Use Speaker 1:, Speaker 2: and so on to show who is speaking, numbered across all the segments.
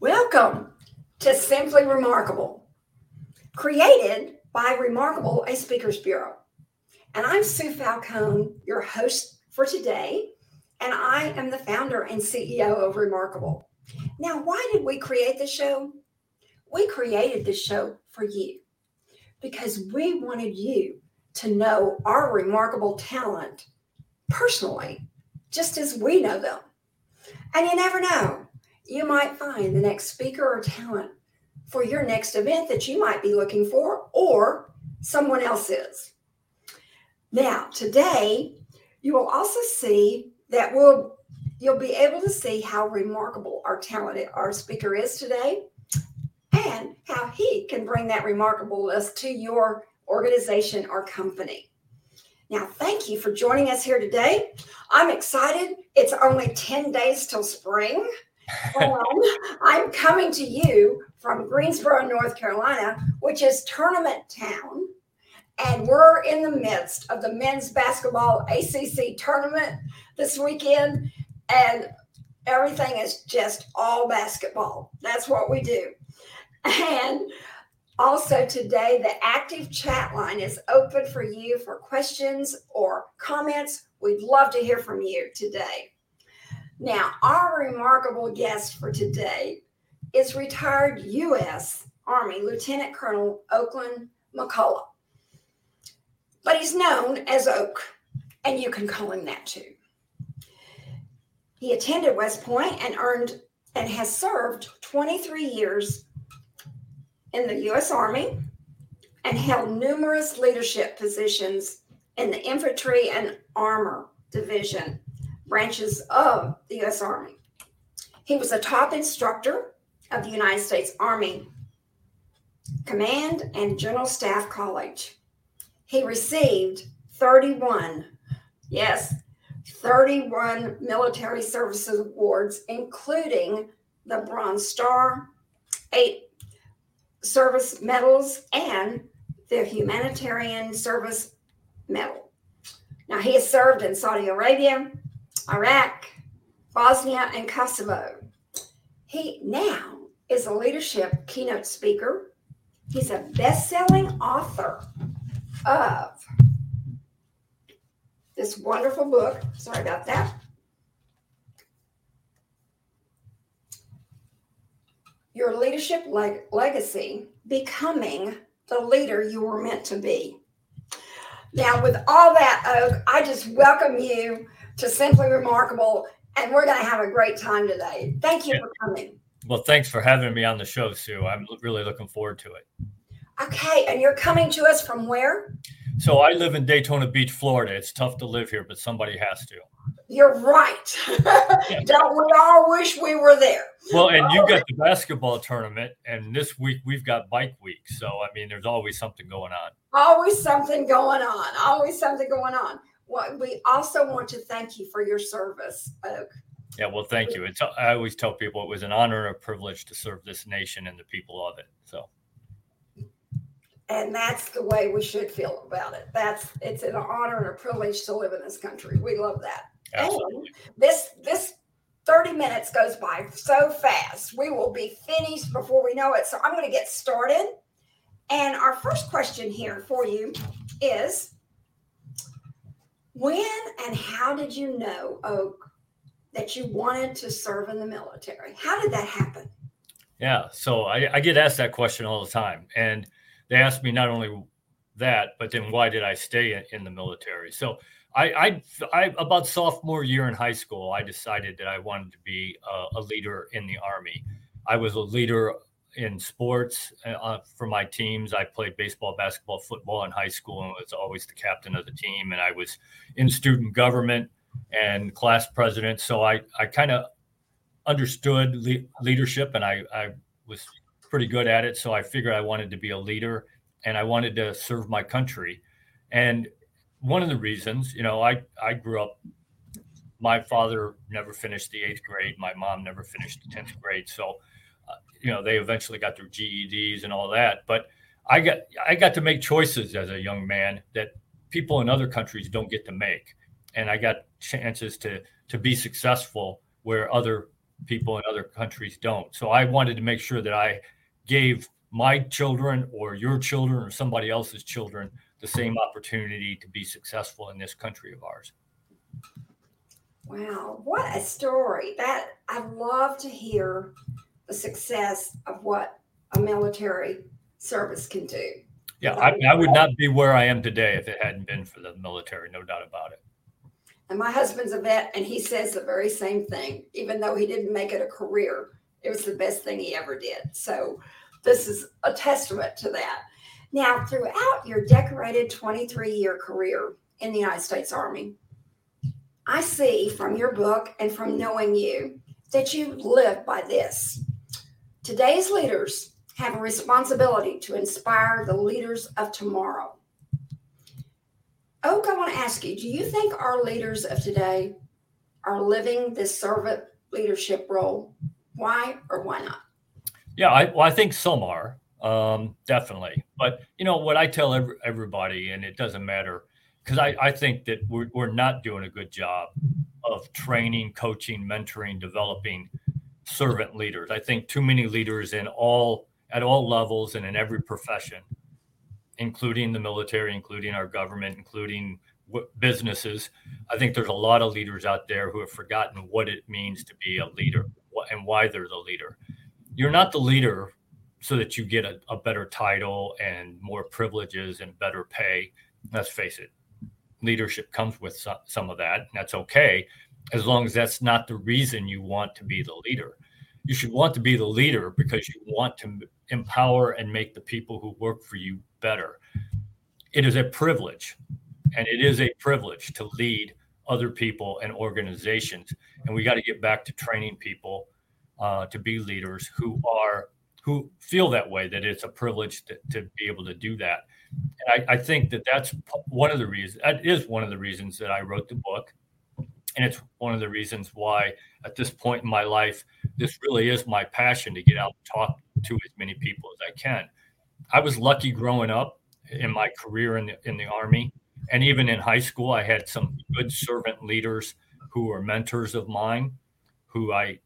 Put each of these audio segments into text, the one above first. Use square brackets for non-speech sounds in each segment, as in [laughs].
Speaker 1: Welcome to Simply Remarkable, created by Remarkable, a speakers bureau. And I'm Sue Falcone, your host for today, and I am the founder and CEO of Remarkable. Now, why did we create the show? We created the show for you because we wanted you to know our remarkable talent personally, just as we know them. And you never know you might find the next speaker or talent for your next event that you might be looking for, or someone else is. Now, today, you will also see that we'll you'll be able to see how remarkable our talented our speaker is today and how he can bring that remarkableness to your organization or company. Now, thank you for joining us here today. I'm excited. It's only 10 days till spring I'm coming to you from Greensboro, North Carolina, which is tournament town. And we're in the midst of the men's basketball ACC tournament this weekend. And everything is just all basketball. That's what we do. And also today, the active chat line is open for you for questions or comments. We'd love to hear from you today. Now, our remarkable guest for today is retired U.S. Army Lieutenant Colonel Oakland McCulloch. But he's known as Oak, and you can call him that too. He attended West Point and earned and has served 23 years in the U.S. Army and held numerous leadership positions in the infantry and armor division branches of the U.S. Army. He was a top instructor of the United States Army Command and General Staff College. He received 31, yes, 31 military services awards, including the Bronze Star, eight service medals, and the Humanitarian Service Medal. Now, he has served in Saudi Arabia, Iraq, Bosnia, and Kosovo. He now is a leadership keynote speaker. He's a best selling author of this wonderful book. Sorry about that. Your leadership leg- legacy, becoming the leader you were meant to be. Now, with all that, Oak, I just welcome you to Simply Remarkable. And we're going to have a great time today. Thank you yeah. for coming.
Speaker 2: Well, thanks for having me on the show, Sue. I'm really looking forward to it.
Speaker 1: Okay. And you're coming to us from where?
Speaker 2: So I live in Daytona Beach, Florida. It's tough to live here, but somebody has to.
Speaker 1: You're right. [laughs] Don't we all wish we were there?
Speaker 2: Well, and you've got the basketball tournament, and this week we've got bike week. So, I mean, there's always something going on.
Speaker 1: Always something going on. Always something going on. Well, we also want to thank you for your service, Oak.
Speaker 2: Yeah, well, thank you. It's, I always tell people it was an honor and a privilege to serve this nation and the people of it. So,
Speaker 1: and that's the way we should feel about it. That's it's an honor and a privilege to live in this country. We love that. Absolutely. And this this 30 minutes goes by so fast. We will be finished before we know it. So I'm going to get started. And our first question here for you is when and how did you know, Oak, that you wanted to serve in the military? How did that happen?
Speaker 2: Yeah, so I, I get asked that question all the time. And they ask me not only that, but then why did I stay in, in the military? So I, I, I, about sophomore year in high school, I decided that I wanted to be a, a leader in the Army. I was a leader in sports uh, for my teams. I played baseball, basketball, football in high school and was always the captain of the team. And I was in student government and class president. So I, I kind of understood le- leadership and I, I was pretty good at it. So I figured I wanted to be a leader and I wanted to serve my country. And one of the reasons, you know, I, I grew up, my father never finished the eighth grade. My mom never finished the 10th grade. So you know, they eventually got their GEDs and all that. But I got I got to make choices as a young man that people in other countries don't get to make, and I got chances to to be successful where other people in other countries don't. So I wanted to make sure that I gave my children or your children or somebody else's children the same opportunity to be successful in this country of ours.
Speaker 1: Wow, what a story. That I love to hear the success of what a military service can do.
Speaker 2: Yeah, I, I would not be where I am today if it hadn't been for the military, no doubt about it.
Speaker 1: And my husband's a vet, and he says the very same thing. Even though he didn't make it a career, it was the best thing he ever did. So, this is a testament to that. Now, throughout your decorated 23 year career in the United States Army, I see from your book and from knowing you that you live by this. Today's leaders have a responsibility to inspire the leaders of tomorrow. Oak, I want to ask you do you think our leaders of today are living this servant leadership role? Why or why not?
Speaker 2: Yeah, I, well, I think some are um, definitely. But you know what I tell every, everybody, and it doesn't matter because I, I think that we're, we're not doing a good job of training, coaching, mentoring, developing servant leaders. I think too many leaders in all at all levels and in every profession including the military, including our government, including businesses. I think there's a lot of leaders out there who have forgotten what it means to be a leader and why they're the leader. You're not the leader so that you get a, a better title and more privileges and better pay. Let's face it, leadership comes with some, some of that. And that's okay as long as that's not the reason you want to be the leader. You should want to be the leader because you want to empower and make the people who work for you better. It is a privilege, and it is a privilege to lead other people and organizations. And we got to get back to training people uh, to be leaders who are who feel that way that it's a privilege to, to be able to do that. And I, I think that that's one of the reasons. That is one of the reasons that I wrote the book, and it's one of the reasons why at this point in my life, this really is my passion to get out and talk to as many people as I can. I was lucky growing up in my career in the, in the army and even in high school i had some good servant leaders who were mentors of mine who i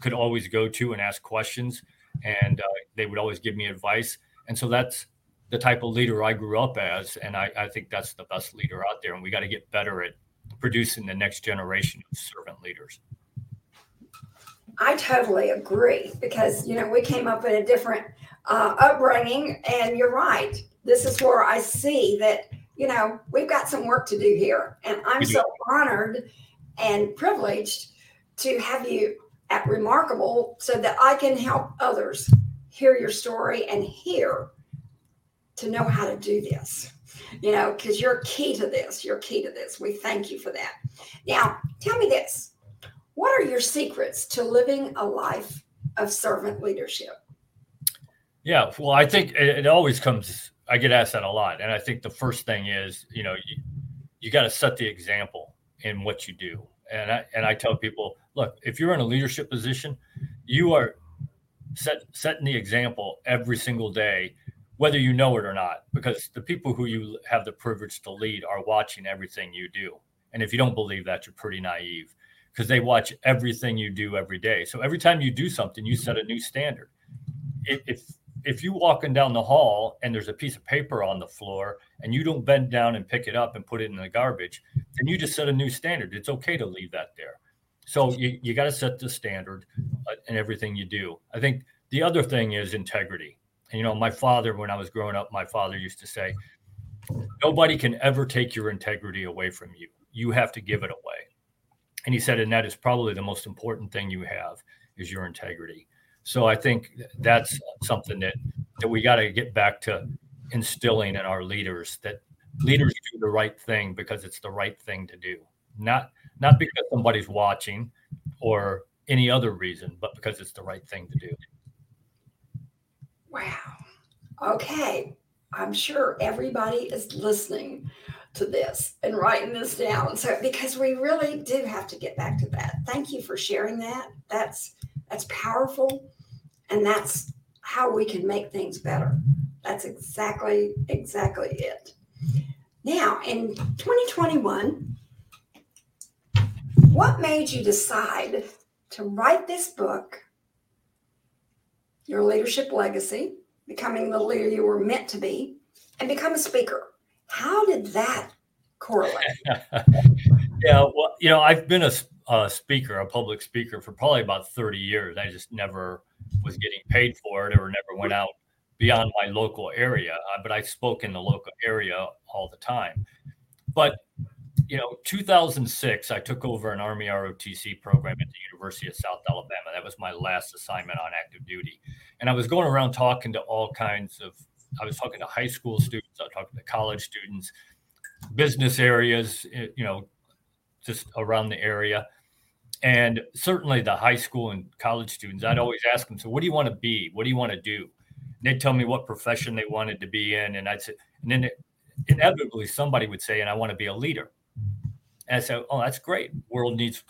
Speaker 2: could always go to and ask questions and uh, they would always give me advice and so that's the type of leader i grew up as and i, I think that's the best leader out there and we got to get better at producing the next generation of servant leaders
Speaker 1: i totally agree because you know we came up in a different uh, upbringing. And you're right. This is where I see that, you know, we've got some work to do here. And I'm so honored and privileged to have you at Remarkable so that I can help others hear your story and hear to know how to do this. You know, because you're key to this. You're key to this. We thank you for that. Now, tell me this what are your secrets to living a life of servant leadership?
Speaker 2: Yeah, well, I think it, it, always comes. I get asked that a lot, and I think the first thing is, you know, you, you got to set the example in what you do. And I and I tell people, look, if you're in a leadership position, you are set setting the example every single day, whether you know it or not, because the people who you have the privilege to lead are watching everything you do. And if you don't believe that, you're pretty naive because they watch everything you do every day. So every time you do something, you set a new standard. If if you walking down the hall and there's a piece of paper on the floor and you don't bend down and pick it up and put it in the garbage, then you just set a new standard. It's okay to leave that there. So you, you got to set the standard uh, in everything you do. I think the other thing is integrity. You know, my father, when I was growing up, my father used to say, nobody can ever take your integrity away from you. You have to give it away. And he said, and that is probably the most important thing you have is your integrity. So I think that's something that that we got to get back to instilling in our leaders that leaders do the right thing because it's the right thing to do, not not because somebody's watching or any other reason, but because it's the right thing to do.
Speaker 1: Wow. Okay. I'm sure everybody is listening to this and writing this down. So because we really do have to get back to that. Thank you for sharing that. That's that's powerful and that's how we can make things better. That's exactly, exactly it. Now, in 2021, what made you decide to write this book, Your Leadership Legacy, Becoming the Leader You Were Meant to Be, and become a speaker. How did that correlate? [laughs]
Speaker 2: yeah, well, you know, I've been a, a, speaker, a public speaker for probably about 30 years. I just never was getting paid for it or never went out beyond my local area, uh, but I spoke in the local area all the time. But you know, 2006, I took over an Army ROTC program at the University of South Alabama. That was my last assignment on active duty. And I was going around talking to all kinds of, I was talking to high school students, I was talking to college students, business areas, eh, you know, just around the area. And certainly the high school and college students, I'd always ask them, so what do you want to be? What do you want to do? And they'd tell me what profession they wanted to be in. And I'd say, and then it, inevitably somebody would say, and I want to be a leader. And I said, oh, that's great. World needs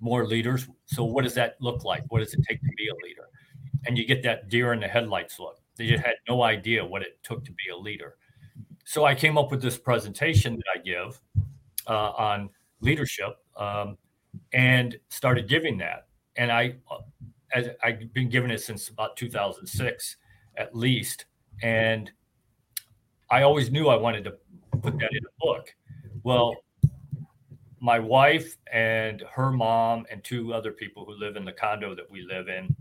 Speaker 2: more leaders. So what does that look like? What does it take to be a leader? And you get that deer in the headlights look. They just had no idea what it took to be a leader. So I came up with this presentation that I give uh, on leadership um, and started giving that. And I, uh, as I've been giving it since about 2006 at least. And I always knew I wanted to put that in a book. Well, my wife and her mom and two other people who live in the condo that we live in,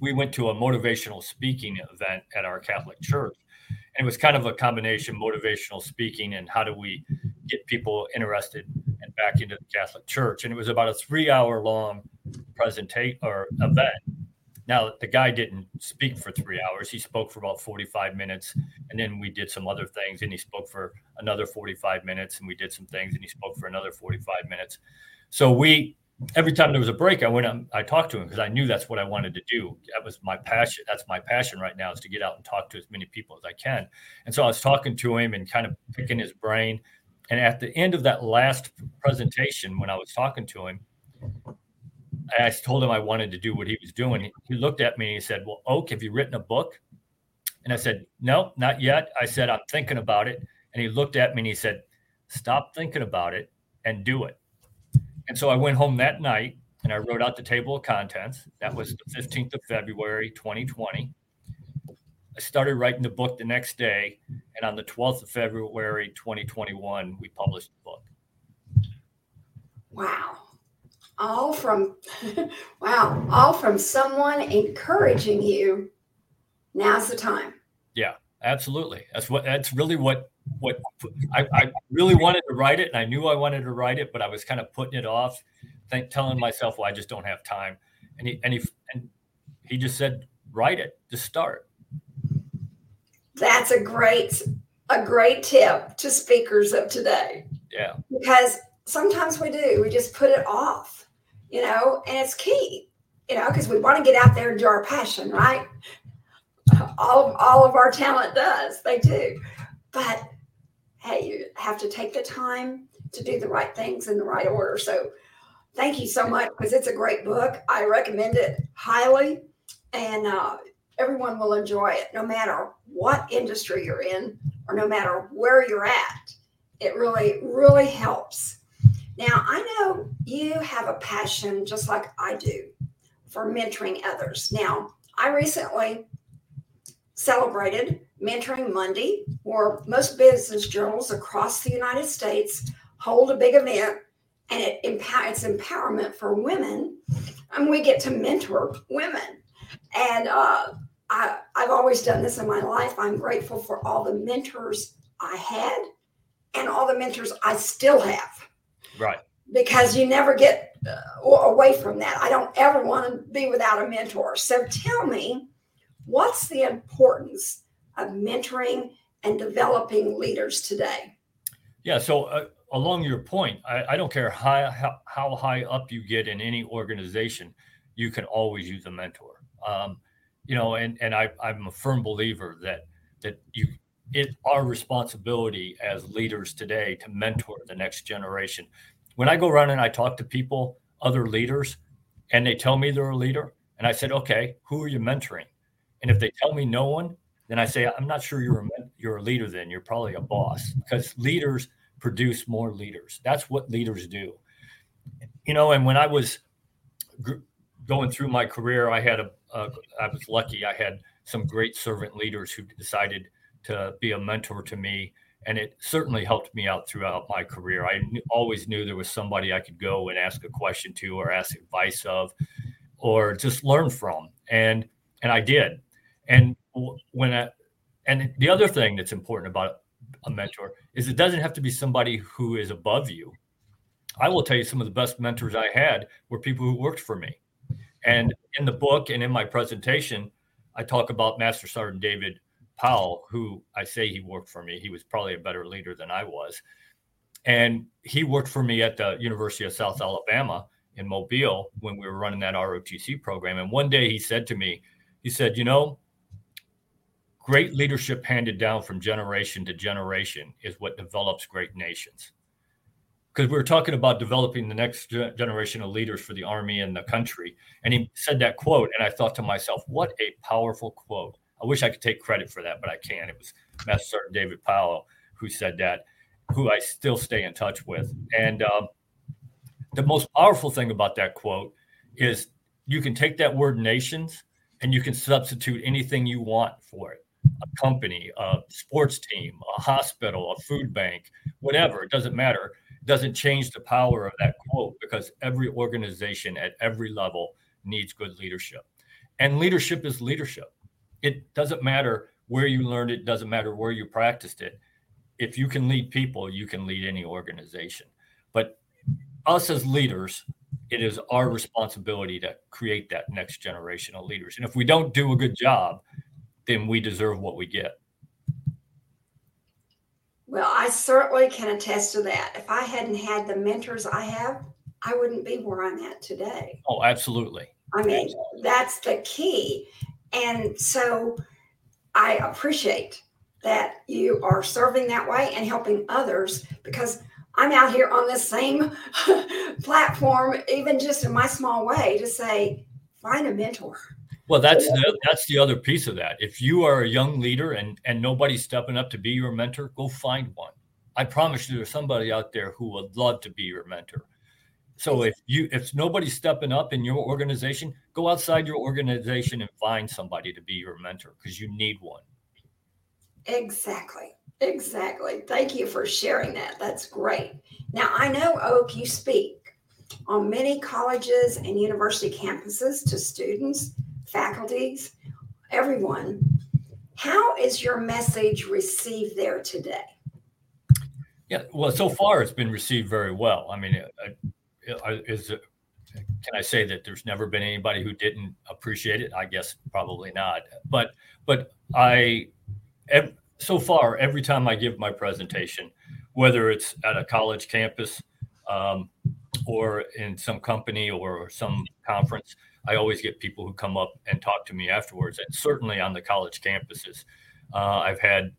Speaker 2: we went to a motivational speaking event at our Catholic church. And it was kind of a combination motivational speaking and how do we get people interested and back into the Catholic Church. And it was about a three hour long presentation or event. Now, the guy didn't speak for three hours. He spoke for about 45 minutes. And then we did some other things. And he spoke for another 45 minutes. And we did some things. And he spoke for another 45 minutes. So we, every time there was a break, I went and I talked to him because I knew that's what I wanted to do. That was my passion. That's my passion right now is to get out and talk to as many people as I can. And so I was talking to him and kind of picking his brain. And at the end of that last presentation, when I was talking to him, I told him I wanted to do what he was doing. He looked at me and he said, Well, Oak, have you written a book? And I said, No, not yet. I said, I'm thinking about it. And he looked at me and he said, Stop thinking about it and do it. And so I went home that night and I wrote out the table of contents. That was the 15th of February, 2020. I started writing the book the next day. And on the 12th of February, 2021, we published the book.
Speaker 1: Wow all from [laughs] wow all from someone encouraging you. Now's the time.
Speaker 2: Yeah absolutely. That's what that's really what what I, I really wanted to write it and i knew i wanted to write it but i was kind of putting it off think, telling myself well i just don't have time. And he and he and he just said write it just start.
Speaker 1: That's a great a great tip to speakers of today.
Speaker 2: Yeah.
Speaker 1: Because sometimes we do we just put it off you know, and it's key, you know, because we want to get out there and do our passion, right? All of, all of our talent does, they do. But hey, you have to take the time to do the right things in the right order. So thank you so much because it's a great book. I recommend it highly, and uh, everyone will enjoy it no matter what industry you're in or no matter where you're at. It really, really helps now, I know you have a passion just like I do for mentoring others. Now, I recently celebrated Mentoring Monday, where most business journals across the United States hold a big event and it empower, it's empowerment for women. And we get to mentor women. And uh, I, I've always done this in my life. I'm grateful for all the mentors I had and all the mentors I still have.
Speaker 2: Right.
Speaker 1: Because you never get uh, away from that. I don't ever want to be without a mentor. So tell me, what's the importance of mentoring and developing leaders today?
Speaker 2: Yeah. So, uh, along your point, I, I don't care how, how, how, high up you get in any organization, you can always use a mentor. Um, you know, and, and I, I'm a firm believer that that you it's our responsibility as leaders today to mentor the next generation when I go around and I talk to people, other leaders, and they tell me they're a leader, and I said, okay, who are you mentoring? And if they tell me no one, then I say, I'm not sure you're a, you're a leader. Then you're probably a boss because leaders produce more leaders. That's what leaders do. You know, and when I was going through my career, I had a, a I was lucky. I had some great servant leaders who decided to be a mentor to me, and it certainly helped me out throughout my career. I knew, always knew there was somebody I could go and ask a question to, or ask advice of, or just learn from, and and I did. And when I, and the other thing that's important about a mentor is it doesn't have to be somebody who is above you. I will tell you some of the best mentors I had were people who worked for me. And in the book and in my presentation, I talk about Master Sergeant David Powell, who I say he worked for me. He was probably a better leader than I was. And he worked for me at the University of South Alabama in Mobile when we were running that ROTC program. And one day he said to me, he said, You know, great leadership handed down from generation to generation is what develops great nations because we were talking about developing the next generation of leaders for the army and the country. And he said that quote, and I thought to myself, what a powerful quote. I wish I could take credit for that, but I can't. It was Master Sergeant David Powell who said that, who I still stay in touch with. And um, the most powerful thing about that quote is you can take that word nations and you can substitute anything you want for it a company, a sports team, a hospital, a food bank, whatever, it doesn't matter It doesn't change the power of that quote because every organization at every level needs good leadership. And leadership is leadership. It doesn't matter where you learned it, doesn't matter where you practiced it. If you can lead people, you can lead any organization. But us as leaders, it is our responsibility to create that next generation of leaders. And if we don't do a good job, then we deserve what we get.
Speaker 1: Well, I certainly can attest to that. If I hadn't had the mentors I have, I wouldn't be where I'm at today.
Speaker 2: Oh, absolutely.
Speaker 1: I mean, absolutely. that's the key. And so I appreciate that you are serving that way and helping others because I'm out here on this same [laughs] platform, even just in my small way, to say, find a mentor.
Speaker 2: Well, that's the that's the other piece of that. If you are a young leader and and nobody's stepping up to be your mentor, go find one. I promise you, there's somebody out there who would love to be your mentor. So if you if nobody's stepping up in your organization, go outside your organization and find somebody to be your mentor because you need one.
Speaker 1: Exactly. Exactly. Thank you for sharing that. That's great. Now I know Oak, you speak on many colleges and university campuses to students faculties, everyone. How is your message received there today?
Speaker 2: Yeah, well, so far it's been received very well. I mean, is can I say that there's never been anybody who didn't appreciate it? I guess probably not. But but I, so far, every time I give my presentation, whether it's at a college campus um, or in some company or some conference, I always get people who come up and talk to me afterwards. And certainly on the college campuses, uh, I've had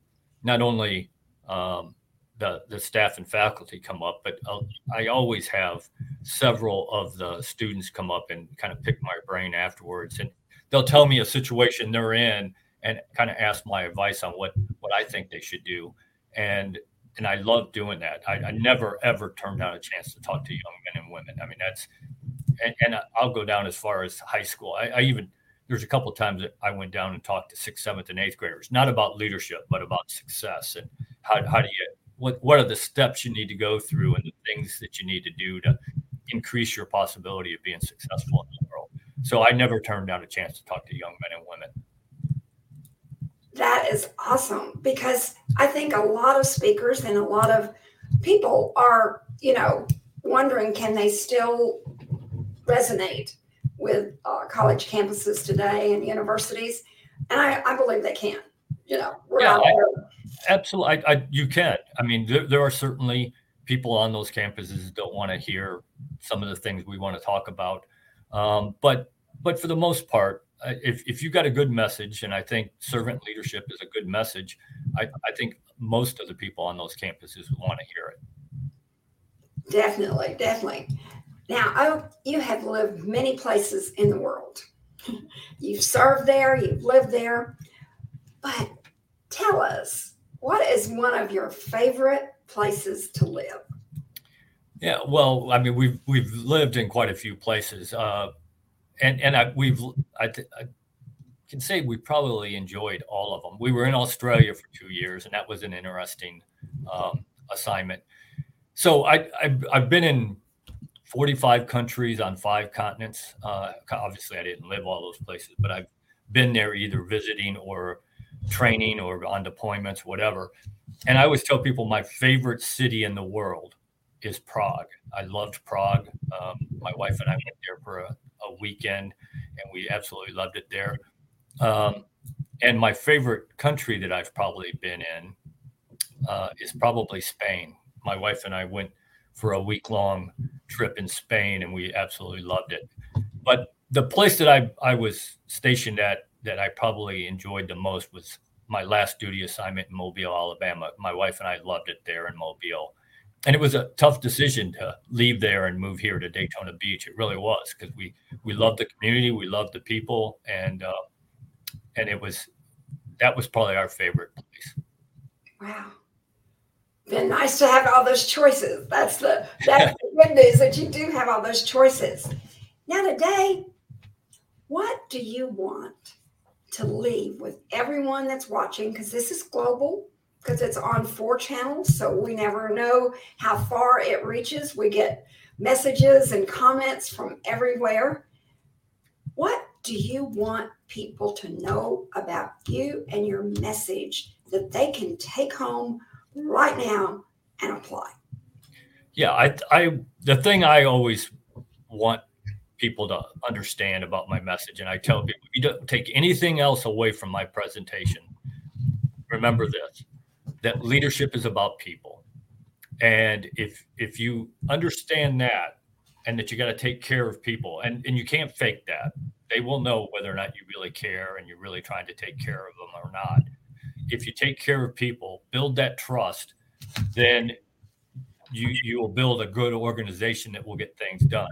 Speaker 2: not only um, the the staff and faculty come up, but uh, I always have several of the students come up and kind of pick my brain afterwards, and they'll tell me a situation they're in and kind of ask my advice on what what I think they should do. And and I love doing that. I, I never ever turn down a chance to talk to young men and women. I mean, that's and, and I'll go down as far as high school. I, I even there's a couple times that I went down and talked to sixth, seventh, and eighth graders, not about leadership, but about success and how, how do you what what are the steps you need to go through and the things that you need to do to increase your possibility of being successful in the world. So I never turned down a chance to talk to young men and women.
Speaker 1: That is awesome because I think a lot of speakers and a lot of people are, you know, wondering can they still resonate with uh, college campuses today and universities, and I, I believe they can. You know,
Speaker 2: yeah, I, absolutely. I, I, you can. I mean, there, there are certainly people on those campuses that don't want to hear some of the things we want to talk about, um, but but for the most part, if, if you got a good message, and I think servant leadership is a good message, I, I think most of the people on those campuses want to hear it.
Speaker 1: Definitely, definitely. Now, oh, you have lived many places in the world. [laughs] You've served there, you've lived there. But tell us, what is one of your favorite places to live?
Speaker 2: Yeah, well, I mean, we've we've lived in quite a few places, uh, and and I we've I, I can say we probably enjoyed all of them. We were in Australia for two years, and that was an interesting um, assignment. So I I've, I've been in 45 countries on five continents. Uh, obviously, I didn't live all those places, but I've been there either visiting or training or on deployments, whatever. And I always tell people my favorite city in the world is Prague. I loved Prague. Um, my wife and I went there for a, a, weekend, and we absolutely loved it there. Um, and my favorite country that I've probably been in uh, is probably Spain. My wife and I went for a week long trip in Spain, and we absolutely loved it. But the place that I, I was stationed at that I probably enjoyed the most was my last duty assignment in Mobile, Alabama. My wife and I loved it there in Mobile. And it was a tough decision to leave there and move here to Daytona Beach. It really was because we we loved the community, we loved the people, and uh, and it was that was probably our favorite place.
Speaker 1: Wow, been nice to have all those choices. That's the that's the good news that you do have all those choices. Now today, what do you want to leave with everyone that's watching because this is global because it's on four channels so we never know how far it reaches. We get messages and comments from everywhere. What do you want people to know about you and your message that they can take home right now and apply?
Speaker 2: Yeah i i the thing i always want people to understand about my message. And I tell mm-hmm. people, you don't take anything else away from my presentation. Remember this that leadership is about people. And if if you understand that and that you got to take care of people and, and you can't fake that, they will know whether or not you really care and you're really trying to take care of them or not. If you take care of people, build that trust, then you you will build a good organization that will get things done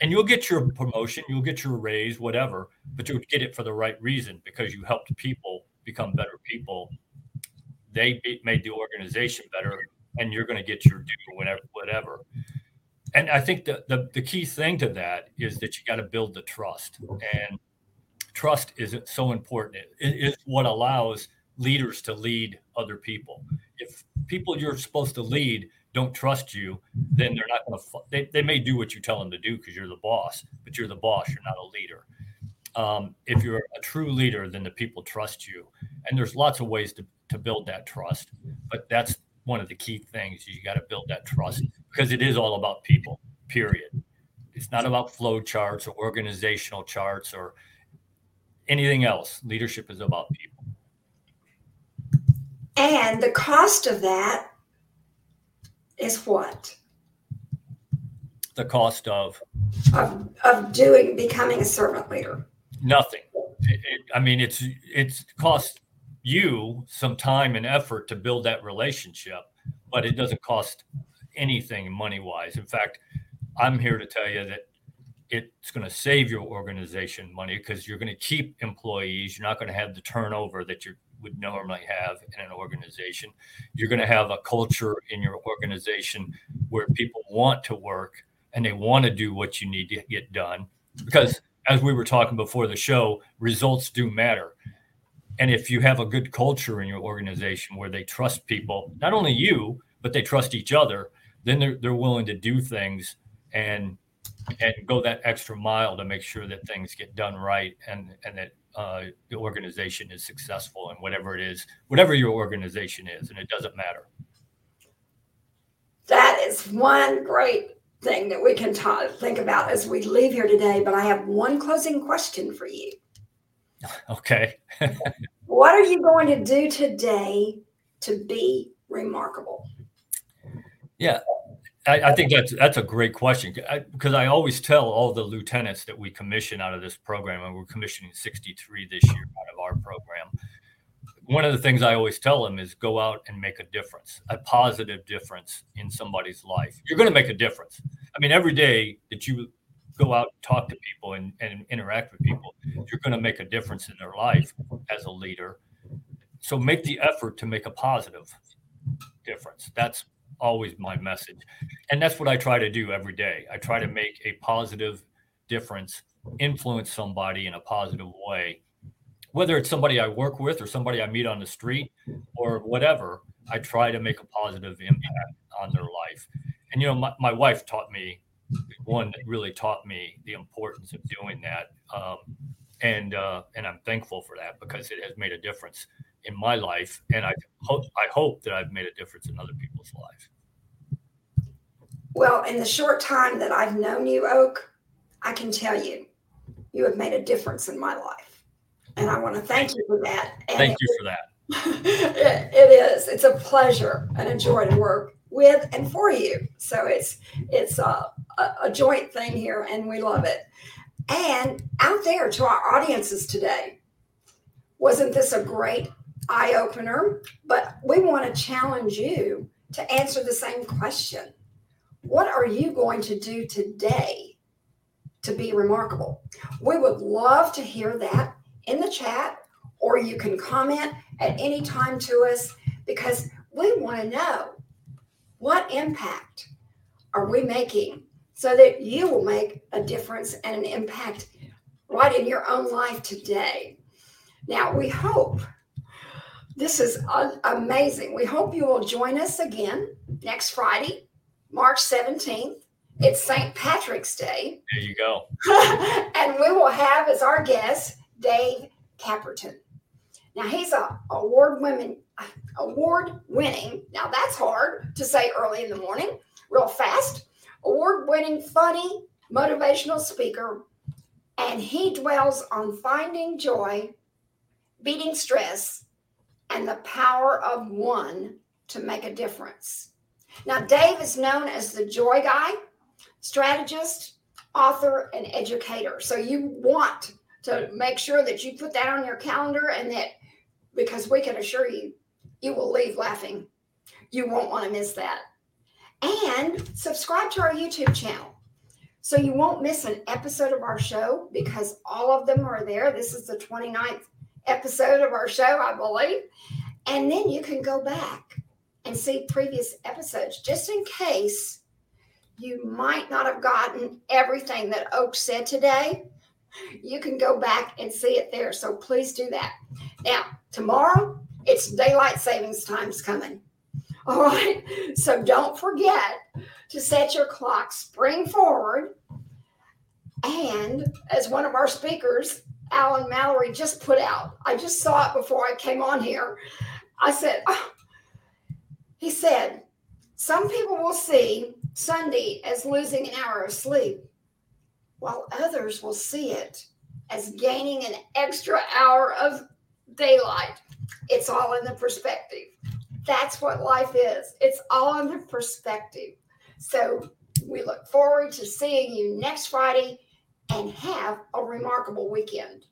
Speaker 2: and you'll get your promotion, you'll get your raise, whatever, but you'll get it for the right reason because you helped people become better people. They made the organization better, and you're going to get your due, whatever, whatever. And I think the, the, the key thing to that is that you got to build the trust, and trust is so important. It is what allows leaders to lead other people. If people you're supposed to lead don't trust you, then they're not going to. They, they may do what you tell them to do because you're the boss, but you're the boss. You're not a leader. Um, if you're a true leader, then the people trust you, and there's lots of ways to to build that trust. But that's one of the key things. You got to build that trust because it is all about people. Period. It's not about flow charts or organizational charts or anything else. Leadership is about people.
Speaker 1: And the cost of that is what?
Speaker 2: The cost of
Speaker 1: of, of doing becoming a servant leader.
Speaker 2: Nothing. It, it, I mean, it's it's cost you some time and effort to build that relationship, but it doesn't cost anything money wise. In fact, I'm here to tell you that it's going to save your organization money because you're going to keep employees. You're not going to have the turnover that you're would normally have in an organization. You're going to have a culture in your organization where people want to work and they want to do what you need to get done. Because as we were talking before the show, results do matter. And if you have a good culture in your organization where they trust people, not only you, but they trust each other, then they're, they're willing to do things and and go that extra mile to make sure that things get done right and and that uh, the organization is successful and whatever it is, whatever your organization is, and it doesn't matter.
Speaker 1: That is one great thing that we can ta- think about as we leave here today. But I have one closing question for you. [laughs]
Speaker 2: Okay. [laughs]
Speaker 1: what are you going to do today to be remarkable?
Speaker 2: Yeah, I, I, think that's that's a great question because I, I, always tell all the lieutenants that we commission out of this program, and we're commissioning 63 this year out of our program. One of the things I always tell them is go out and make a difference, a positive difference in somebody's life. You're going to make a difference. I mean, every day that you go out and talk to people and, and interact with people, you're going to make a difference in their life as a leader. So make the effort to make a positive difference. That's always my message. And that's what I try to do every day. I try to make a positive difference influence somebody in a positive way, whether it's somebody I work with or somebody I meet on the street or whatever, I try to make a positive impact on their life. And, you know, my, my wife taught me, one that really taught me the importance of doing that. Um, and, uh, and I'm thankful for that because it has made a difference in my life. And I hope, I hope that I've made a difference in other people's lives.
Speaker 1: Well, in the short time that I've known you, Oak, I can tell you, you have made a difference in my life. And I want to thank you for that. And
Speaker 2: thank you for that.
Speaker 1: it, [laughs] it is. It's a pleasure and a joy to work with and for you. So it's it's a, a, a joint thing here, and we love it. And out there to our audiences today, wasn't this a great eye opener? But we want to challenge you to answer the same question What are you going to do today to be remarkable? We would love to hear that in the chat, or you can comment at any time to us because we want to know what impact are we making so that you will make a difference and an impact right in your own life today. Now, we hope this is amazing. We hope you will join us again next Friday, March 17th. It's St. Patrick's Day.
Speaker 2: There you go. [laughs]
Speaker 1: and we will have as our guest Dave Caperton. Now he's a award winning award winning. Now that's hard to say early in the morning, real fast. Award winning, funny, motivational speaker, and he dwells on finding joy, beating stress, and the power of one to make a difference. Now, Dave is known as the joy guy, strategist, author, and educator. So you want to make sure that you put that on your calendar and that because we can assure you, you will leave laughing. You won't want to miss that. And subscribe to our YouTube channel so you won't miss an episode of our show because all of them are there. This is the 29th episode of our show, I believe. And then you can go back and see previous episodes just in case you might not have gotten everything that Oak said today. You can go back and see it there. So please do that. Now, tomorrow, it's daylight savings time's coming. All right. So don't forget to set your clock spring forward. And as one of our speakers, Alan Mallory, just put out, I just saw it before I came on here. I said, oh. He said, some people will see Sunday as losing an hour of sleep, while others will see it as gaining an extra hour of daylight. It's all in the perspective. That's what life is. It's all in the perspective. So we look forward to seeing you next Friday and have a remarkable weekend.